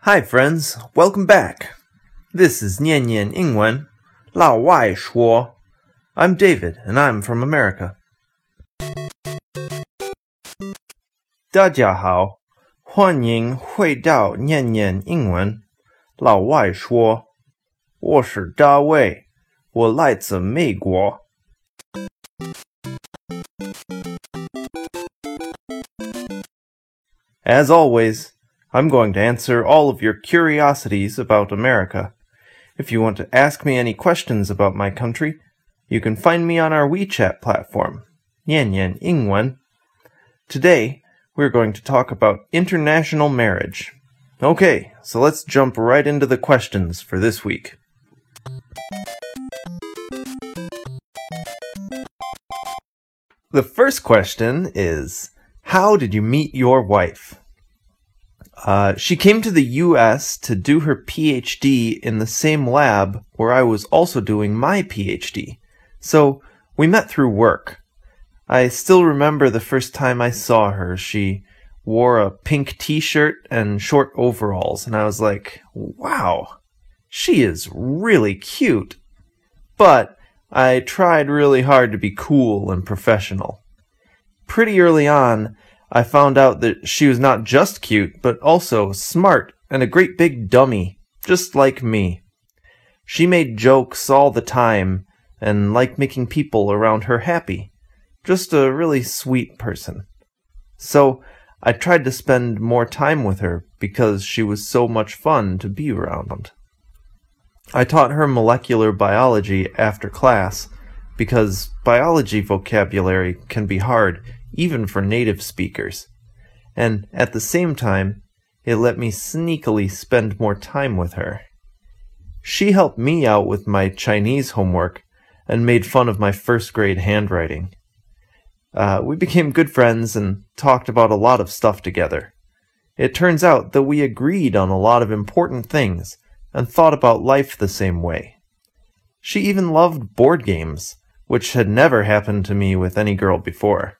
Hi, friends. Welcome back. This is Nian Nian 英文,老外说. I'm David, and I'm from America. 大家好，欢迎回到念念英文。老外说：“我是大卫，我来自美国。” As always, I'm going to answer all of your curiosities about America. If you want to ask me any questions about my country, you can find me on our WeChat platform, Nian Nian Ingwen. Today, we're going to talk about international marriage. Okay, so let's jump right into the questions for this week. The first question is How did you meet your wife? Uh, she came to the US to do her PhD in the same lab where I was also doing my PhD. So we met through work. I still remember the first time I saw her. She wore a pink t shirt and short overalls, and I was like, wow, she is really cute. But I tried really hard to be cool and professional. Pretty early on, I found out that she was not just cute, but also smart and a great big dummy, just like me. She made jokes all the time and liked making people around her happy. Just a really sweet person. So I tried to spend more time with her because she was so much fun to be around. I taught her molecular biology after class because biology vocabulary can be hard even for native speakers. And at the same time, it let me sneakily spend more time with her. She helped me out with my Chinese homework and made fun of my first grade handwriting. Uh, we became good friends and talked about a lot of stuff together. It turns out that we agreed on a lot of important things and thought about life the same way. She even loved board games, which had never happened to me with any girl before.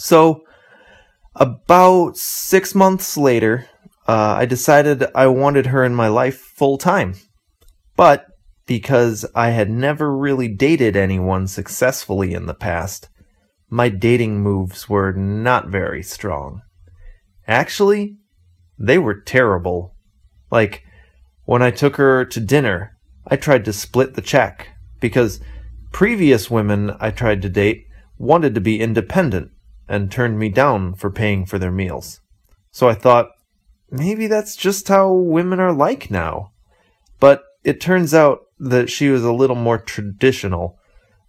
So, about six months later, uh, I decided I wanted her in my life full time. But because I had never really dated anyone successfully in the past, my dating moves were not very strong. Actually, they were terrible. Like, when I took her to dinner, I tried to split the check because previous women I tried to date wanted to be independent and turned me down for paying for their meals. So I thought, maybe that's just how women are like now. But it turns out that she was a little more traditional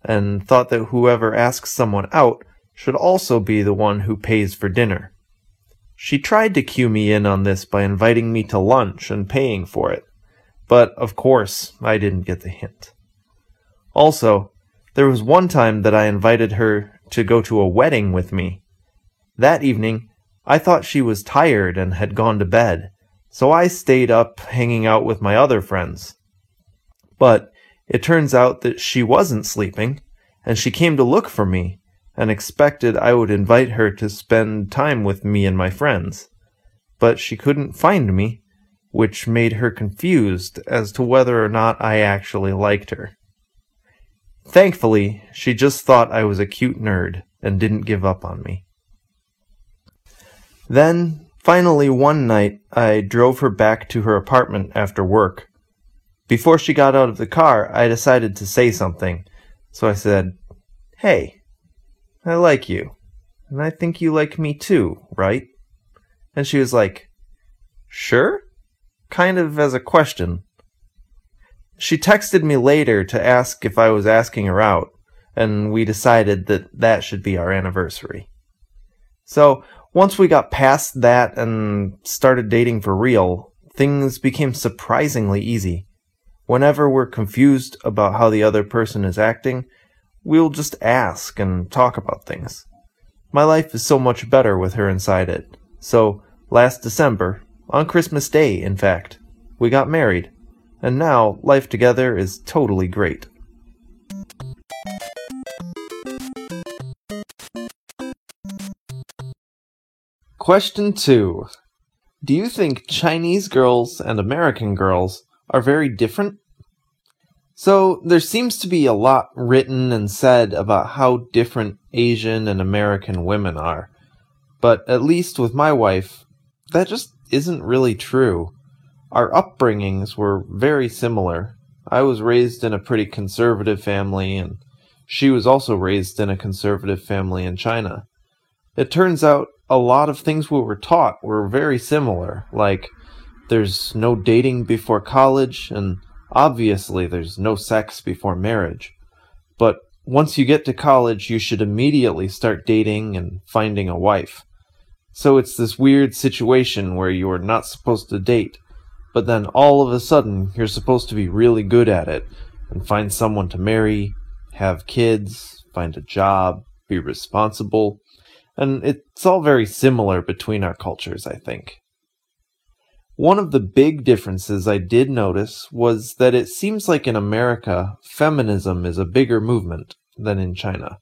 and thought that whoever asks someone out should also be the one who pays for dinner. She tried to cue me in on this by inviting me to lunch and paying for it, but of course I didn't get the hint. Also, there was one time that I invited her to go to a wedding with me. That evening, I thought she was tired and had gone to bed, so I stayed up hanging out with my other friends. But it turns out that she wasn't sleeping, and she came to look for me and expected I would invite her to spend time with me and my friends. But she couldn't find me, which made her confused as to whether or not I actually liked her. Thankfully, she just thought I was a cute nerd and didn't give up on me. Then, finally, one night, I drove her back to her apartment after work. Before she got out of the car, I decided to say something. So I said, Hey, I like you. And I think you like me too, right? And she was like, Sure? Kind of as a question. She texted me later to ask if I was asking her out, and we decided that that should be our anniversary. So, once we got past that and started dating for real, things became surprisingly easy. Whenever we're confused about how the other person is acting, we'll just ask and talk about things. My life is so much better with her inside it. So, last December, on Christmas Day, in fact, we got married and now life together is totally great. Question 2 Do you think Chinese girls and American girls are very different? So, there seems to be a lot written and said about how different Asian and American women are. But at least with my wife, that just isn't really true. Our upbringings were very similar. I was raised in a pretty conservative family, and she was also raised in a conservative family in China. It turns out a lot of things we were taught were very similar, like there's no dating before college, and obviously there's no sex before marriage. But once you get to college, you should immediately start dating and finding a wife. So it's this weird situation where you are not supposed to date, but then all of a sudden you're supposed to be really good at it and find someone to marry, have kids, find a job, be responsible, and it's all very similar between our cultures, I think. One of the big differences I did notice was that it seems like in America, feminism is a bigger movement than in China.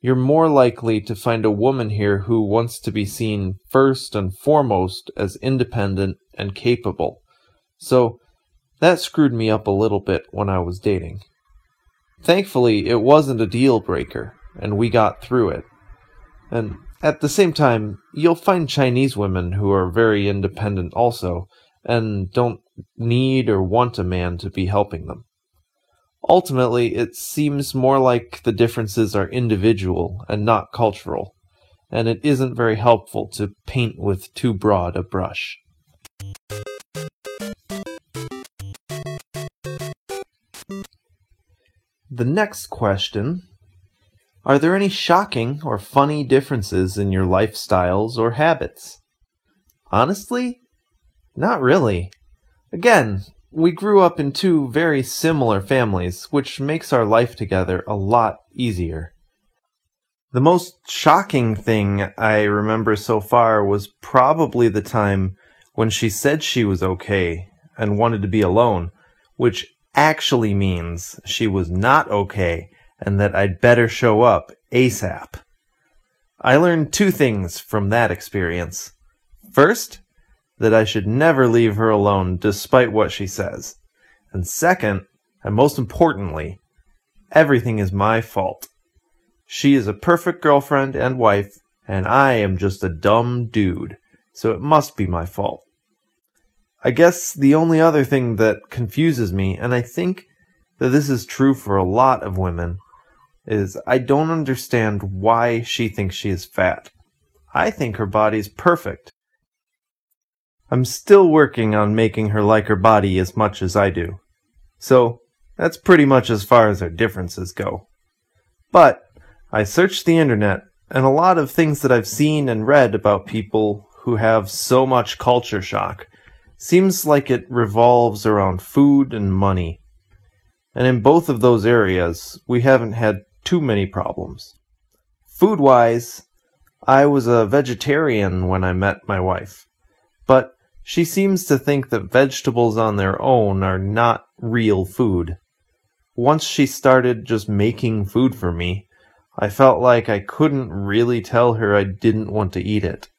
You're more likely to find a woman here who wants to be seen first and foremost as independent and capable. So that screwed me up a little bit when I was dating. Thankfully, it wasn't a deal breaker, and we got through it. And at the same time, you'll find Chinese women who are very independent also, and don't need or want a man to be helping them. Ultimately, it seems more like the differences are individual and not cultural, and it isn't very helpful to paint with too broad a brush. The next question are there any shocking or funny differences in your lifestyles or habits? Honestly, not really. Again, we grew up in two very similar families, which makes our life together a lot easier. The most shocking thing I remember so far was probably the time when she said she was okay and wanted to be alone, which actually means she was not okay and that I'd better show up ASAP. I learned two things from that experience. First, that I should never leave her alone despite what she says. And second, and most importantly, everything is my fault. She is a perfect girlfriend and wife, and I am just a dumb dude, so it must be my fault. I guess the only other thing that confuses me, and I think that this is true for a lot of women, is I don't understand why she thinks she is fat. I think her body's perfect. I'm still working on making her like her body as much as I do. So, that's pretty much as far as our differences go. But, I searched the internet, and a lot of things that I've seen and read about people who have so much culture shock seems like it revolves around food and money. And in both of those areas, we haven't had too many problems. Food wise, I was a vegetarian when I met my wife, but she seems to think that vegetables on their own are not real food. Once she started just making food for me, I felt like I couldn't really tell her I didn't want to eat it,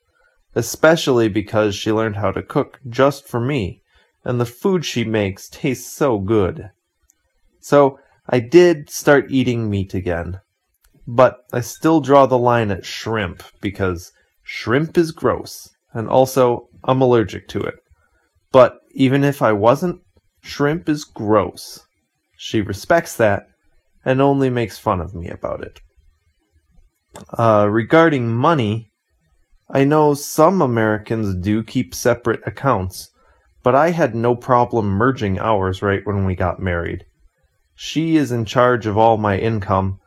especially because she learned how to cook just for me, and the food she makes tastes so good. So I did start eating meat again, but I still draw the line at shrimp because shrimp is gross, and also I'm allergic to it. But even if I wasn't, shrimp is gross. She respects that and only makes fun of me about it. Uh, regarding money, I know some Americans do keep separate accounts, but I had no problem merging ours right when we got married. She is in charge of all my income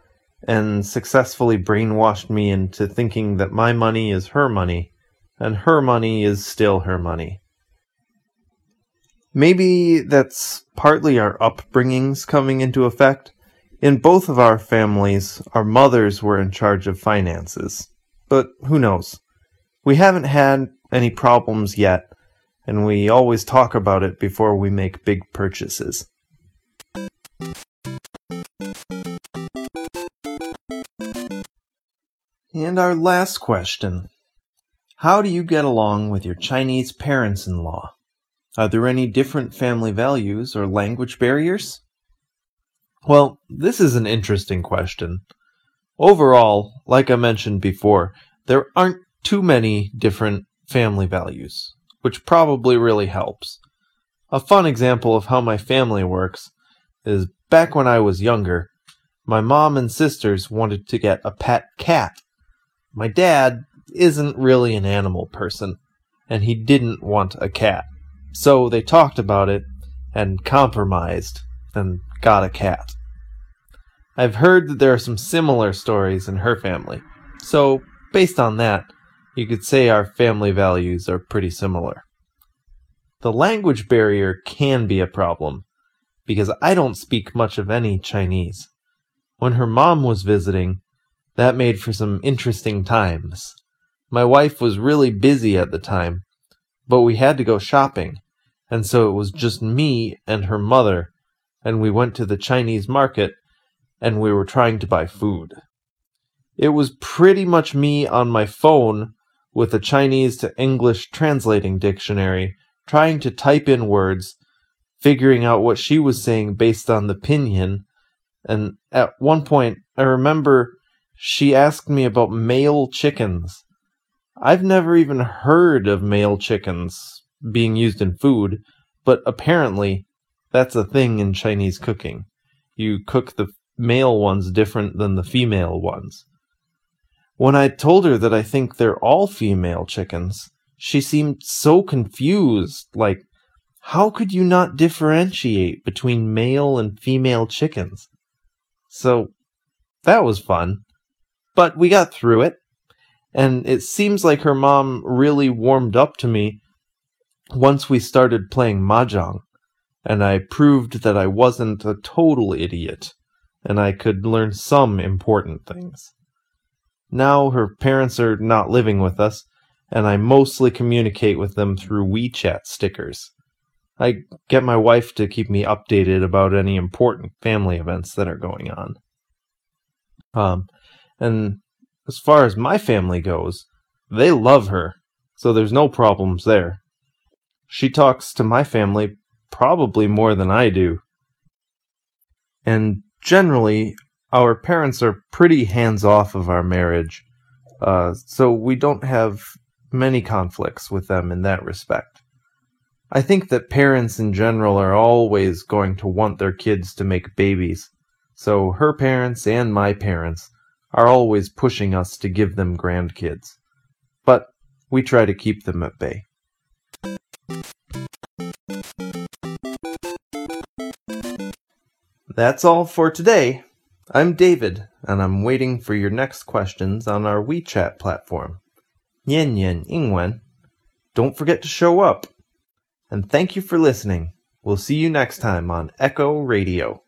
and successfully brainwashed me into thinking that my money is her money and her money is still her money. Maybe that's partly our upbringings coming into effect. In both of our families, our mothers were in charge of finances. But who knows? We haven't had any problems yet, and we always talk about it before we make big purchases. And our last question How do you get along with your Chinese parents in law? Are there any different family values or language barriers? Well, this is an interesting question. Overall, like I mentioned before, there aren't too many different family values, which probably really helps. A fun example of how my family works is back when I was younger, my mom and sisters wanted to get a pet cat. My dad isn't really an animal person, and he didn't want a cat. So they talked about it and compromised and got a cat. I've heard that there are some similar stories in her family, so based on that, you could say our family values are pretty similar. The language barrier can be a problem, because I don't speak much of any Chinese. When her mom was visiting, that made for some interesting times. My wife was really busy at the time, but we had to go shopping, and so it was just me and her mother, and we went to the Chinese market and we were trying to buy food. It was pretty much me on my phone with a Chinese to English translating dictionary, trying to type in words, figuring out what she was saying based on the pinyin. And at one point, I remember she asked me about male chickens. I've never even heard of male chickens being used in food, but apparently that's a thing in Chinese cooking. You cook the male ones different than the female ones. When I told her that I think they're all female chickens, she seemed so confused, like, how could you not differentiate between male and female chickens? So, that was fun. But we got through it, and it seems like her mom really warmed up to me once we started playing mahjong, and I proved that I wasn't a total idiot and I could learn some important things. Now her parents are not living with us, and I mostly communicate with them through WeChat stickers. I get my wife to keep me updated about any important family events that are going on. Um, and as far as my family goes, they love her, so there's no problems there. She talks to my family probably more than I do. And generally, our parents are pretty hands off of our marriage, uh, so we don't have many conflicts with them in that respect. I think that parents in general are always going to want their kids to make babies, so her parents and my parents are always pushing us to give them grandkids. But we try to keep them at bay. That's all for today. I'm David, and I'm waiting for your next questions on our WeChat platform. Nian Nian Ingwen. Don't forget to show up. And thank you for listening. We'll see you next time on Echo Radio.